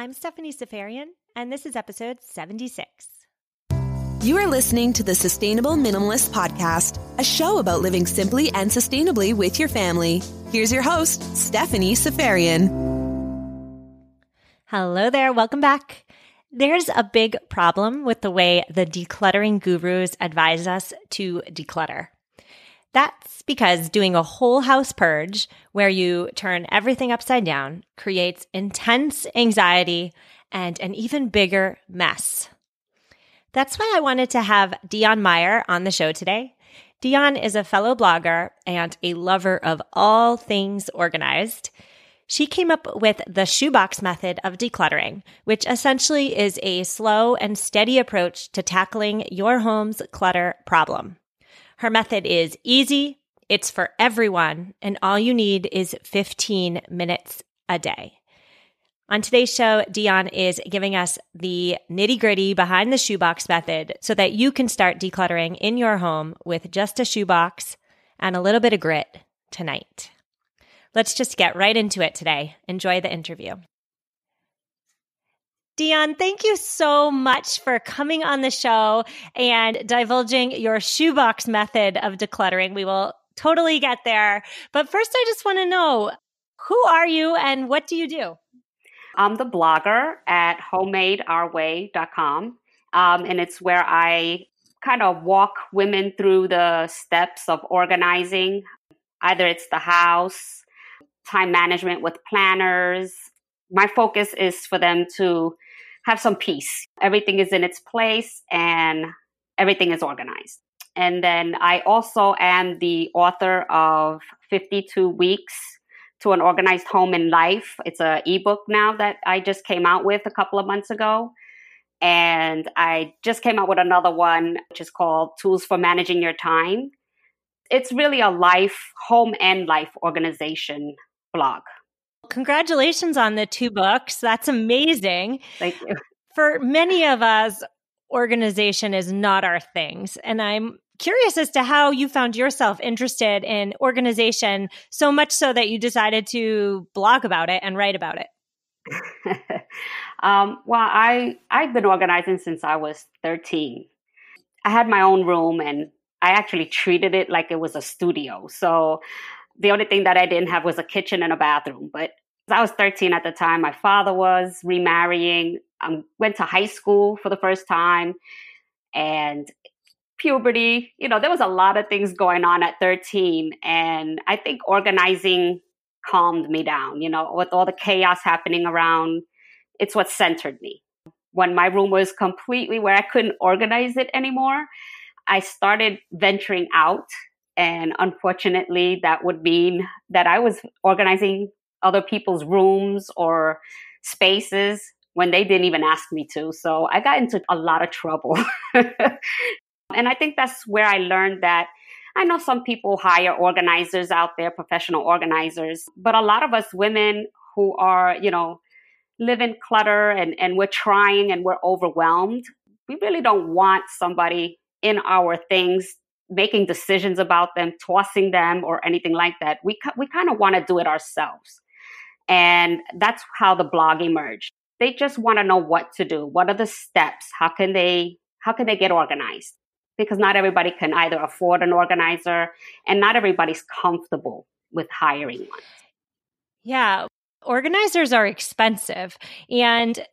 I'm Stephanie Seferian, and this is episode 76. You are listening to the Sustainable Minimalist Podcast, a show about living simply and sustainably with your family. Here's your host, Stephanie Seferian. Hello there, welcome back. There's a big problem with the way the decluttering gurus advise us to declutter. That's because doing a whole house purge where you turn everything upside down creates intense anxiety and an even bigger mess. That's why I wanted to have Dionne Myhre on the show today. Dionne is a fellow blogger and a lover of all things organized. She came up with the shoebox method of decluttering, which essentially is a slow and steady approach to tackling your home's clutter problem. Her method is easy, it's for everyone, and all you need is 15 minutes a day. On today's show, Dionne is giving us the nitty gritty behind the shoebox method so that you can start decluttering in your home with just a shoebox and a little bit of grit tonight. Let's just get right into it today. Enjoy the interview. Dionne, thank you so much for coming on the show and divulging your shoebox method of decluttering. We will totally get there. But first, I just want to know who are you and what do you do? I'm the blogger at homemadeourway.com. Um, and it's where I kind of walk women through the steps of organizing. Either it's the house, time management with planners. My focus is for them to have some peace. Everything is in its place and everything is organized. And then I also am the author of 52 Weeks to an Organized Home and Life. It's an ebook now that I just came out with a couple of months ago. And I just came out with another one, which is called Tools for Managing Your Time. It's really a life, home and life organization blog. Congratulations on the two books. That's amazing. Thank you. For many of us, organization is not our things. And I'm curious as to how you found yourself interested in organization so much so that you decided to blog about it and write about it. um, well, I I've been organizing since I was 13. I had my own room and I actually treated it like it was a studio. So the only thing that I didn't have was a kitchen and a bathroom. But I was 13 at the time. My father was remarrying. I um, went to high school for the first time and puberty. You know, there was a lot of things going on at 13. And I think organizing calmed me down, you know, with all the chaos happening around. It's what centered me. When my room was completely where I couldn't organize it anymore, I started venturing out and unfortunately, that would mean that I was organizing other people's rooms or spaces when they didn't even ask me to. So I got into a lot of trouble. and I think that's where I learned that I know some people hire organizers out there, professional organizers, but a lot of us women who are, you know, live in clutter and, and we're trying and we're overwhelmed, we really don't want somebody in our things making decisions about them, tossing them, or anything like that. We, we kind of want to do it ourselves. And that's how the blog emerged. They just want to know what to do. What are the steps? How can they, how can they get organized? Because not everybody can either afford an organizer and not everybody's comfortable with hiring one. Yeah. Organizers are expensive and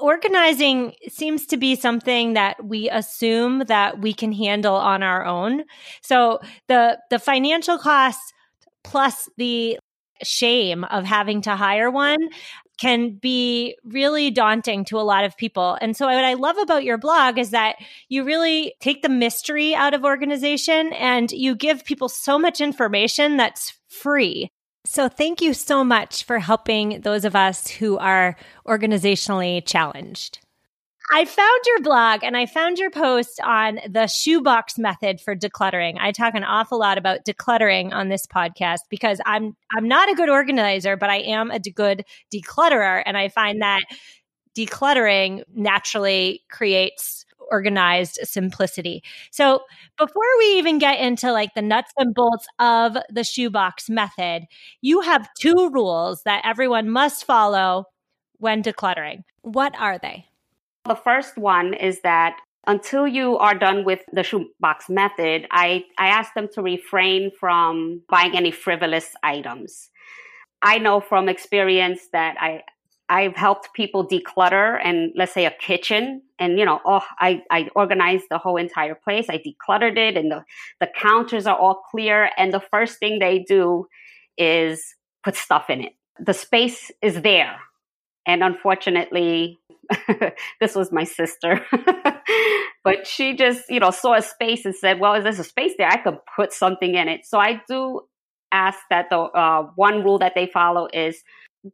organizing seems to be something that we assume that we can handle on our own. So the the financial costs plus the shame of having to hire one can be really daunting to a lot of people. And so what I love about your blog is that you really take the mystery out of organization and you give people so much information that's free. So thank you so much for helping those of us who are organizationally challenged. I found your blog and I found your post on the shoebox method for decluttering. I talk an awful lot about decluttering on this podcast because I'm I'm not a good organizer, but I am a good declutterer and I find that decluttering naturally creates organized simplicity. So, before we even get into like the nuts and bolts of the shoebox method, you have two rules that everyone must follow when decluttering. What are they? The first one is that until you are done with the shoebox method, I, I ask them to refrain from buying any frivolous items. I know from experience that I, I've helped people declutter and let's say a kitchen and you know, oh, I, I organized the whole entire place. I decluttered it and the, the counters are all clear. And the first thing they do is put stuff in it. The space is there. And unfortunately, this was my sister. but she just, you know, saw a space and said, well, is there's a space there, I could put something in it. So I do ask that the uh, one rule that they follow is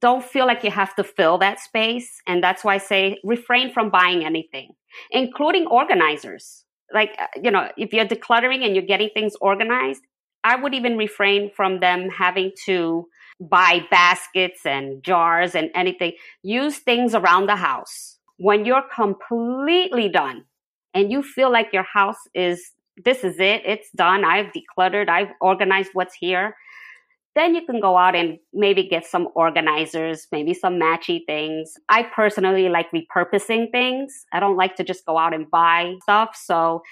don't feel like you have to fill that space. And that's why I say refrain from buying anything, including organizers. Like, uh, you know, if you're decluttering and you're getting things organized, I would even refrain from them having to buy baskets and jars and anything. Use things around the house. When you're completely done and you feel like your house is, this is it, it's done, I've decluttered, I've organized what's here then you can go out and maybe get some organizers, maybe some matchy things. I personally like repurposing things. I don't like to just go out and buy stuff. So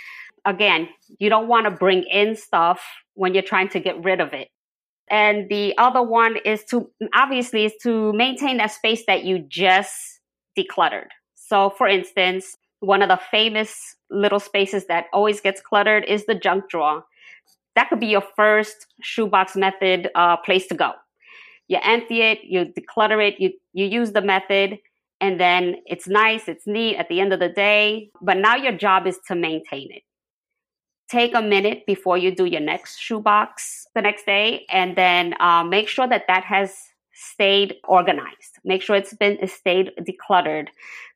again, you don't want to bring in stuff when you're trying to get rid of it. And the other one is to obviously is to maintain that space that you just decluttered. So for instance, one of the famous little spaces that always gets cluttered is the junk drawer that could be your first shoebox method uh, place to go. You empty it, you declutter it, you, you use the method, and then it's nice, it's neat at the end of the day. But now your job is to maintain it. Take a minute before you do your next shoebox the next day, and then uh, make sure that that has stayed organized. Make sure it's been stayed decluttered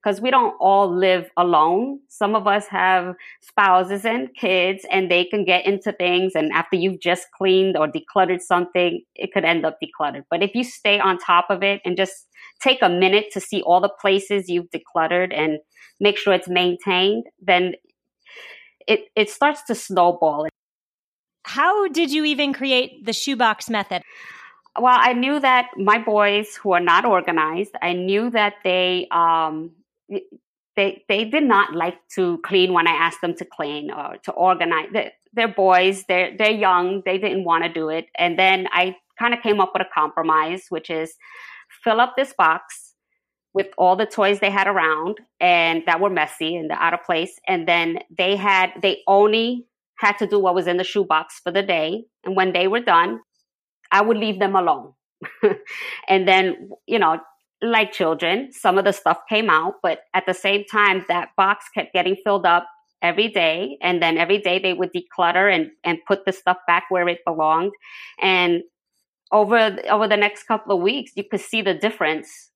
because we don't all live alone. Some of us have spouses and kids and they can get into things and after you've just cleaned or decluttered something, it could end up decluttered. But if you stay on top of it and just take a minute to see all the places you've decluttered and make sure it's maintained, then it, it starts to snowball. How did you even create the shoebox method? Well, I knew that my boys who are not organized, I knew that they um, they they did not like to clean when I asked them to clean or to organize. They're, they're boys, they're they're young, they didn't want to do it. And then I kind of came up with a compromise, which is fill up this box with all the toys they had around and that were messy and out of place. And then they had they only had to do what was in the shoebox for the day. And when they were done, I would leave them alone. and then, you know, like children, some of the stuff came out, but at the same time, that box kept getting filled up every day. And then every day they would declutter and, and put the stuff back where it belonged. And over, over the next couple of weeks, you could see the difference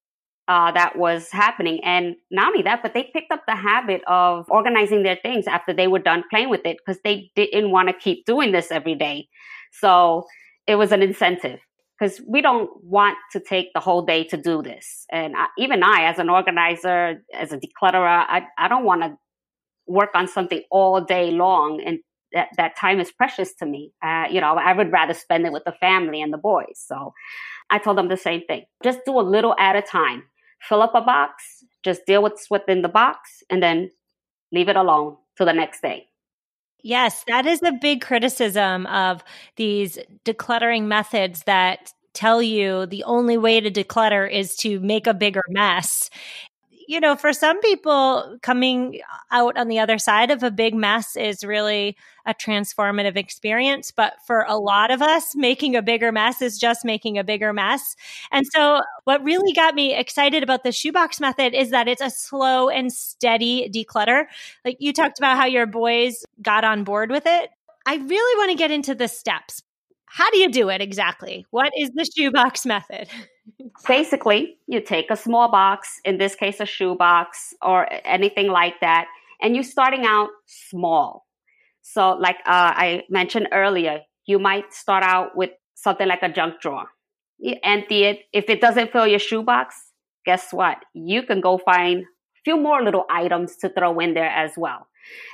uh, that was happening. And not only that, but they picked up the habit of organizing their things after they were done playing with it because they didn't want to keep doing this every day. So it was an incentive because we don't want to take the whole day to do this. And I, even I, as an organizer, as a declutterer, I, I don't want to work on something all day long. And that, that time is precious to me. Uh, you know, I would rather spend it with the family and the boys. So I told them the same thing. Just do a little at a time. Fill up a box, just deal with what's within the box, and then leave it alone till the next day. Yes, that is a big criticism of these decluttering methods that tell you the only way to declutter is to make a bigger mess you know, for some people, coming out on the other side of a big mess is really a transformative experience. But for a lot of us, making a bigger mess is just making a bigger mess. And so, what really got me excited about the shoebox method is that it's a slow and steady declutter. Like you talked about how your boys got on board with it. I really want to get into the steps. How do you do it exactly? What is the shoebox method? Basically, you take a small box, in this case, a shoebox or anything like that, and you're starting out small. So, like uh, I mentioned earlier, you might start out with something like a junk drawer. You empty it. If it doesn't fill your shoebox, guess what? You can go find a few more little items to throw in there as well.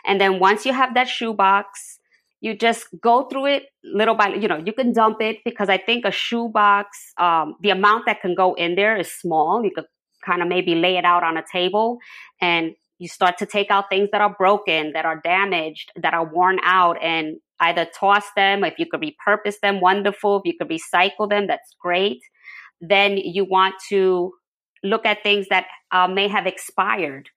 And then once you have that shoebox, you just go through it little by you know you can dump it because i think a shoebox um, the amount that can go in there is small you could kind of maybe lay it out on a table and you start to take out things that are broken, that are damaged, that are worn out, and either toss them. If you could repurpose them, wonderful. If you could recycle them, that's great. Then you want to look at things that uh, may have expired.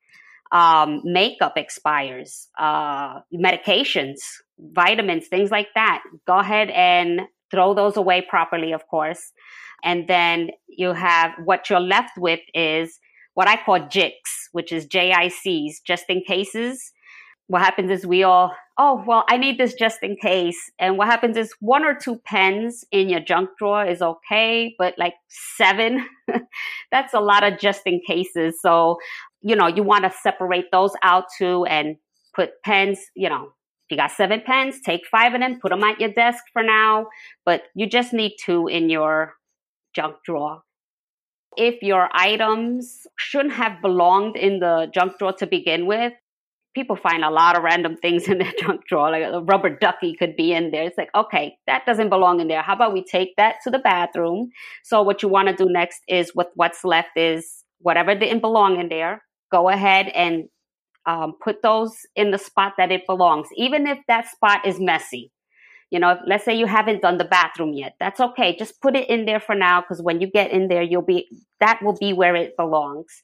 Um, makeup expires, uh, medications, vitamins, things like that. Go ahead and throw those away properly, of course. And then you have what you're left with is what I call JICs, which is JICs, just in cases. What happens is we all, oh, well, I need this just in case. And what happens is one or two pens in your junk drawer is okay, but like seven, that's a lot of just in cases. So, you know, you want to separate those out too and put pens, you know, if you got seven pens, take five of them, put them at your desk for now, but you just need two in your junk drawer if your items shouldn't have belonged in the junk drawer to begin with, people find a lot of random things in their junk drawer, like a rubber ducky could be in there. It's like, okay, that doesn't belong in there. How about we take that to the bathroom? So what you want to do next is with what's left is whatever didn't belong in there, go ahead and um, put those in the spot that it belongs, even if that spot is messy. You know, let's say you haven't done the bathroom yet. That's okay. Just put it in there for now because when you get in there, you'll be, that will be where it belongs.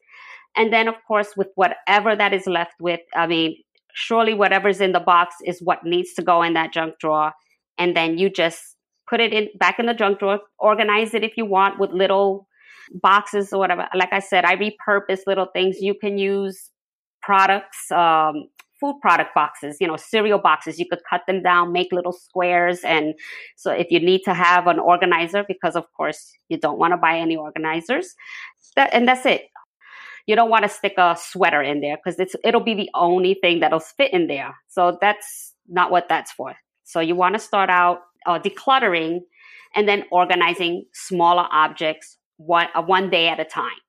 And then, of course, with whatever that is left with, I mean, surely whatever's in the box is what needs to go in that junk drawer. And then you just put it in back in the junk drawer, organize it if you want with little boxes or whatever. Like I said, I repurpose little things. You can use products, um, food product boxes, you know, cereal boxes. You could cut them down, make little squares. And so if you need to have an organizer, because of course you don't want to buy any organizers, that, and that's it. You don't want to stick a sweater in there because it's, it'll be the only thing that'll fit in there. So that's not what that's for. So you want to start out uh, decluttering and then organizing smaller objects one, uh, one day at a time.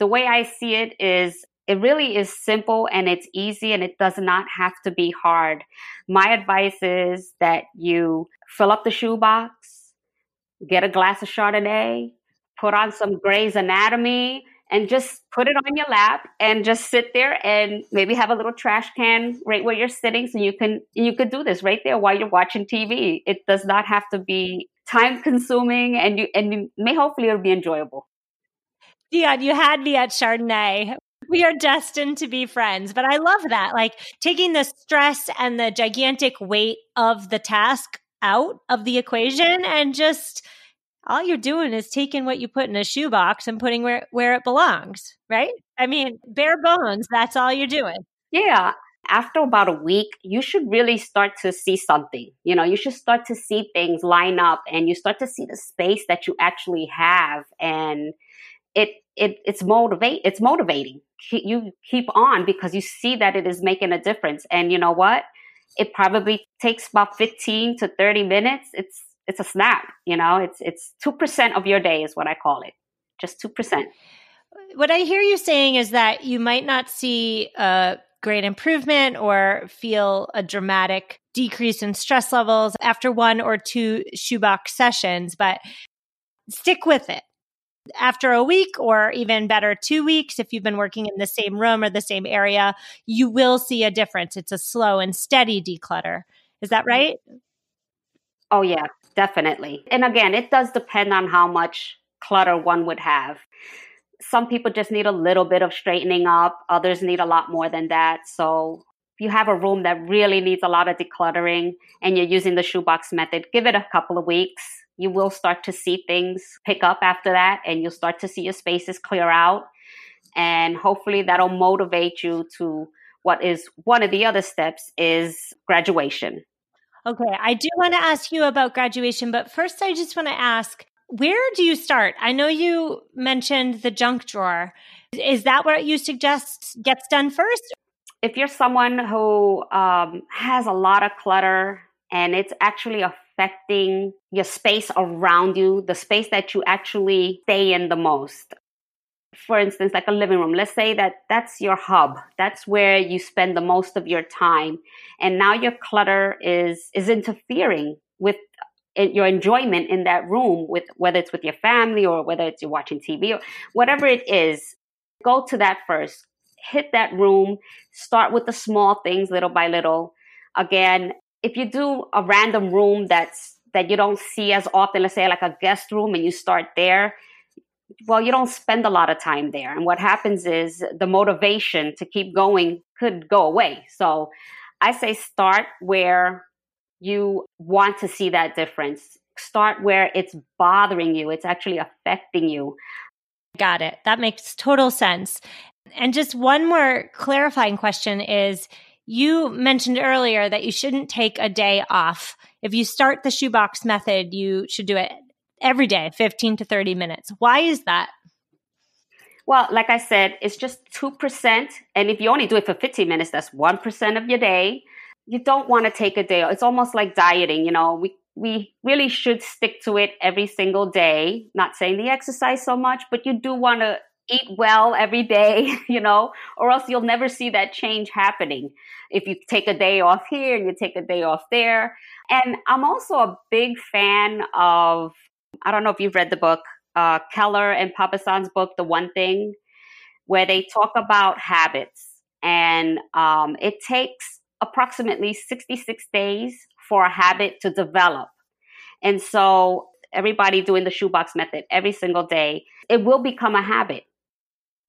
The way I see it is it really is simple and it's easy and it does not have to be hard. My advice is that you fill up the shoebox, get a glass of Chardonnay, put on some Grey's Anatomy, and just put it on your lap and just sit there and maybe have a little trash can right where you're sitting so you can you could do this right there while you're watching TV. It does not have to be time consuming and you and you may hopefully it'll be enjoyable. Yeah, you had me at Chardonnay we are destined to be friends. But I love that. Like taking the stress and the gigantic weight of the task out of the equation and just all you're doing is taking what you put in a shoebox and putting where where it belongs, right? I mean, bare bones, that's all you're doing. Yeah. After about a week, you should really start to see something. You know, you should start to see things line up and you start to see the space that you actually have and it it it's motivate it's motivating you keep on because you see that it is making a difference and you know what it probably takes about 15 to 30 minutes it's it's a snap you know it's it's 2% of your day is what i call it just 2% what i hear you saying is that you might not see a great improvement or feel a dramatic decrease in stress levels after one or two shoebox sessions but stick with it after a week or even better, two weeks, if you've been working in the same room or the same area, you will see a difference. It's a slow and steady declutter. Is that mm-hmm. right? Oh, yeah, definitely. And again, it does depend on how much clutter one would have. Some people just need a little bit of straightening up, others need a lot more than that. So, if you have a room that really needs a lot of decluttering and you're using the shoebox method, give it a couple of weeks you will start to see things pick up after that and you'll start to see your spaces clear out and hopefully that'll motivate you to what is one of the other steps is graduation okay i do want to ask you about graduation but first i just want to ask where do you start i know you mentioned the junk drawer is that what you suggest gets done first if you're someone who um, has a lot of clutter and it's actually affecting your space around you, the space that you actually stay in the most. For instance, like a living room, let's say that that's your hub. That's where you spend the most of your time. And now your clutter is, is interfering with eh, your enjoyment in that room with whether it's with your family or whether it's you're watching TV or whatever it is, go to that first. Hit that room, start with the small things little by little. Again, if you do a random room that's that you don't see as often, let's say like a guest room and you start there, well, you don't spend a lot of time there. And what happens is the motivation to keep going could go away. So I say start where you want to see that difference. Start where it's bothering you, it's actually affecting you. Got it. That makes total sense. And just one more clarifying question is you mentioned earlier that you shouldn't take a day off. If you start the shoebox method, you should do it every day, 15 to 30 minutes. Why is that? Well, like I said, it's just 2%. And if you only do it for 15 minutes, that's 1% of your day. You don't want to take a day. It's almost like dieting, you know. We we really should stick to it every single day. Not saying the exercise so much, but you do want to eat well every day, you know, or else you'll never see that change happening. If you take a day off here and you take a day off there. And I'm also a big fan of, I don't know if you've read the book, uh, Keller and Papasan's book, The One Thing, where they talk about habits. And um, it takes approximately 66 days for a habit to develop. And so everybody doing the shoebox method every single day, it will become a habit.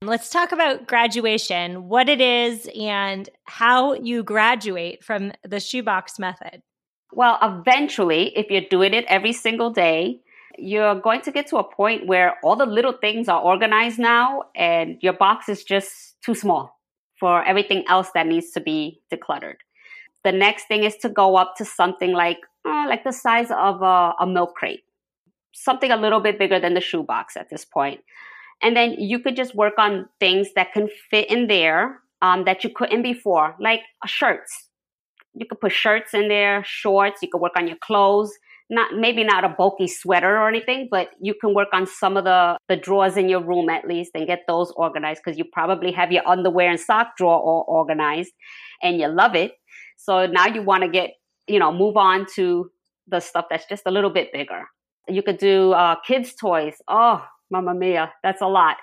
Let's talk about graduation, what it is, and how you graduate from the shoebox method. Well, eventually, if you're doing it every single day, you're going to get to a point where all the little things are organized now and your box is just too small for everything else that needs to be decluttered. The next thing is to go up to something like uh, like the size of a, a milk crate, something a little bit bigger than the shoebox at this point. And then you could just work on things that can fit in there um, that you couldn't before, like shirts. You could put shirts in there, shorts. You could work on your clothes. Not maybe not a bulky sweater or anything, but you can work on some of the the drawers in your room at least and get those organized because you probably have your underwear and sock drawer all organized, and you love it. So now you want to get you know move on to the stuff that's just a little bit bigger. You could do uh, kids' toys. Oh, Mamma mia, that's a lot.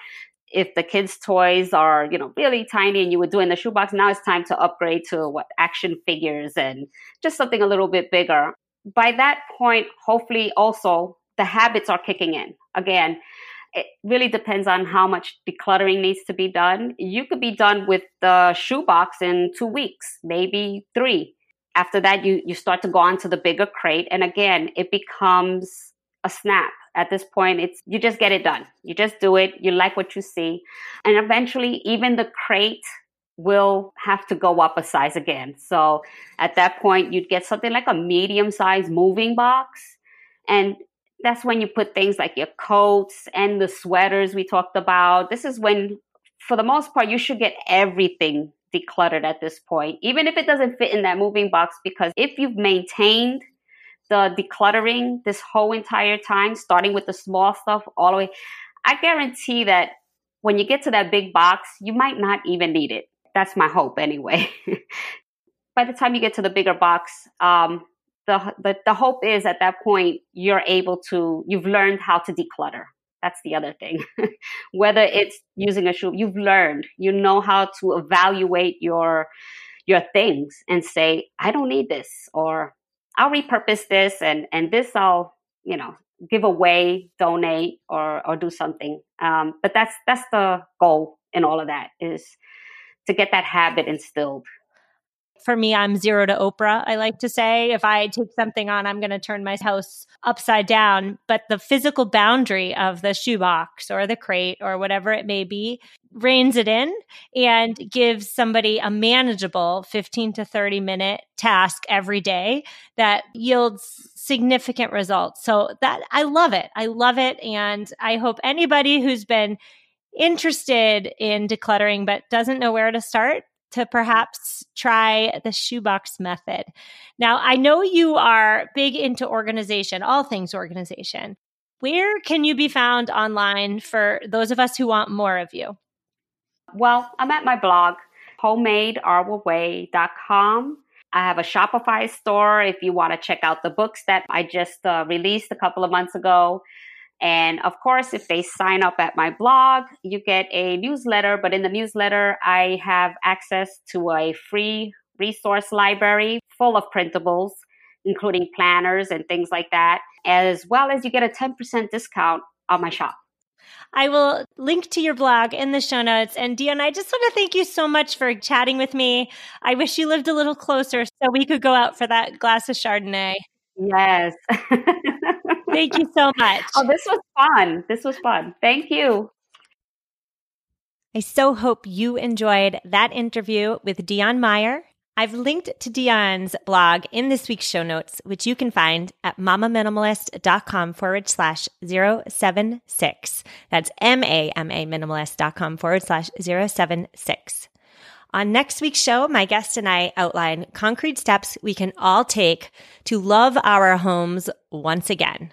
If the kids' toys are, you know, really tiny and you were doing the shoebox, now it's time to upgrade to what action figures and just something a little bit bigger. By that point, hopefully also the habits are kicking in. Again, it really depends on how much decluttering needs to be done. You could be done with the shoebox in two weeks, maybe three. After that, you, you start to go on to the bigger crate. And again, it becomes a snap at this point it's you just get it done you just do it you like what you see and eventually even the crate will have to go up a size again. So at that point you'd get something like a medium sized moving box. And that's when you put things like your coats and the sweaters we talked about. This is when for the most part you should get everything decluttered at this point even if it doesn't fit in that moving box because if you've maintained the decluttering this whole entire time, starting with the small stuff all the way, I guarantee that when you get to that big box, you might not even need it. That's my hope anyway. By the time you get to the bigger box, um, the, the, the hope is at that point you're able to you've learned how to declutter. That's the other thing. Whether it's using a shoe, you've learned. You know how to evaluate your your things and say, I don't need this, or I'll repurpose this and and this I'll you know give away, donate, or or do something. Um, but that's that's the goal in all of that is to get that habit instilled for me, I'm zero to Oprah. I like to say if I take something on, I'm going to turn my house upside down. But the physical boundary of the shoebox or the crate or whatever it may be reins it in and gives somebody a manageable 15 to 30 minute task every day that yields significant results. So that I love it. I love it. And I hope anybody who's been interested in decluttering but doesn't know where to start to perhaps try the shoebox method. Now, I know you are big into organization, all things organization. Where can you be found online for those of us who want more of you? Well, I'm at my blog, homemadeourway.com. I have a Shopify store if you want to check out the books that I just uh, released a couple of months ago. And of course, if they sign up at my blog, you get a newsletter. But in the newsletter, I have access to a free resource library full of printables, including planners and things like that, as well as you get a 10% discount on my shop. I will link to your blog in the show notes. And Dionne, I just want to thank you so much for chatting with me. I wish you lived a little closer so we could go out for that glass of Chardonnay. Yes. thank you so much. Oh, this was fun. This was fun. Thank you. I so hope you enjoyed that interview with Dionne Myhre. I've linked to Dionne's blog in this week's show notes, which you can find at mamaminimalist.com forward slash 076. That's M A M A minimalist.com forward slash 076. On next week's show, my guest and I outline concrete steps we can all take to love our homes once again.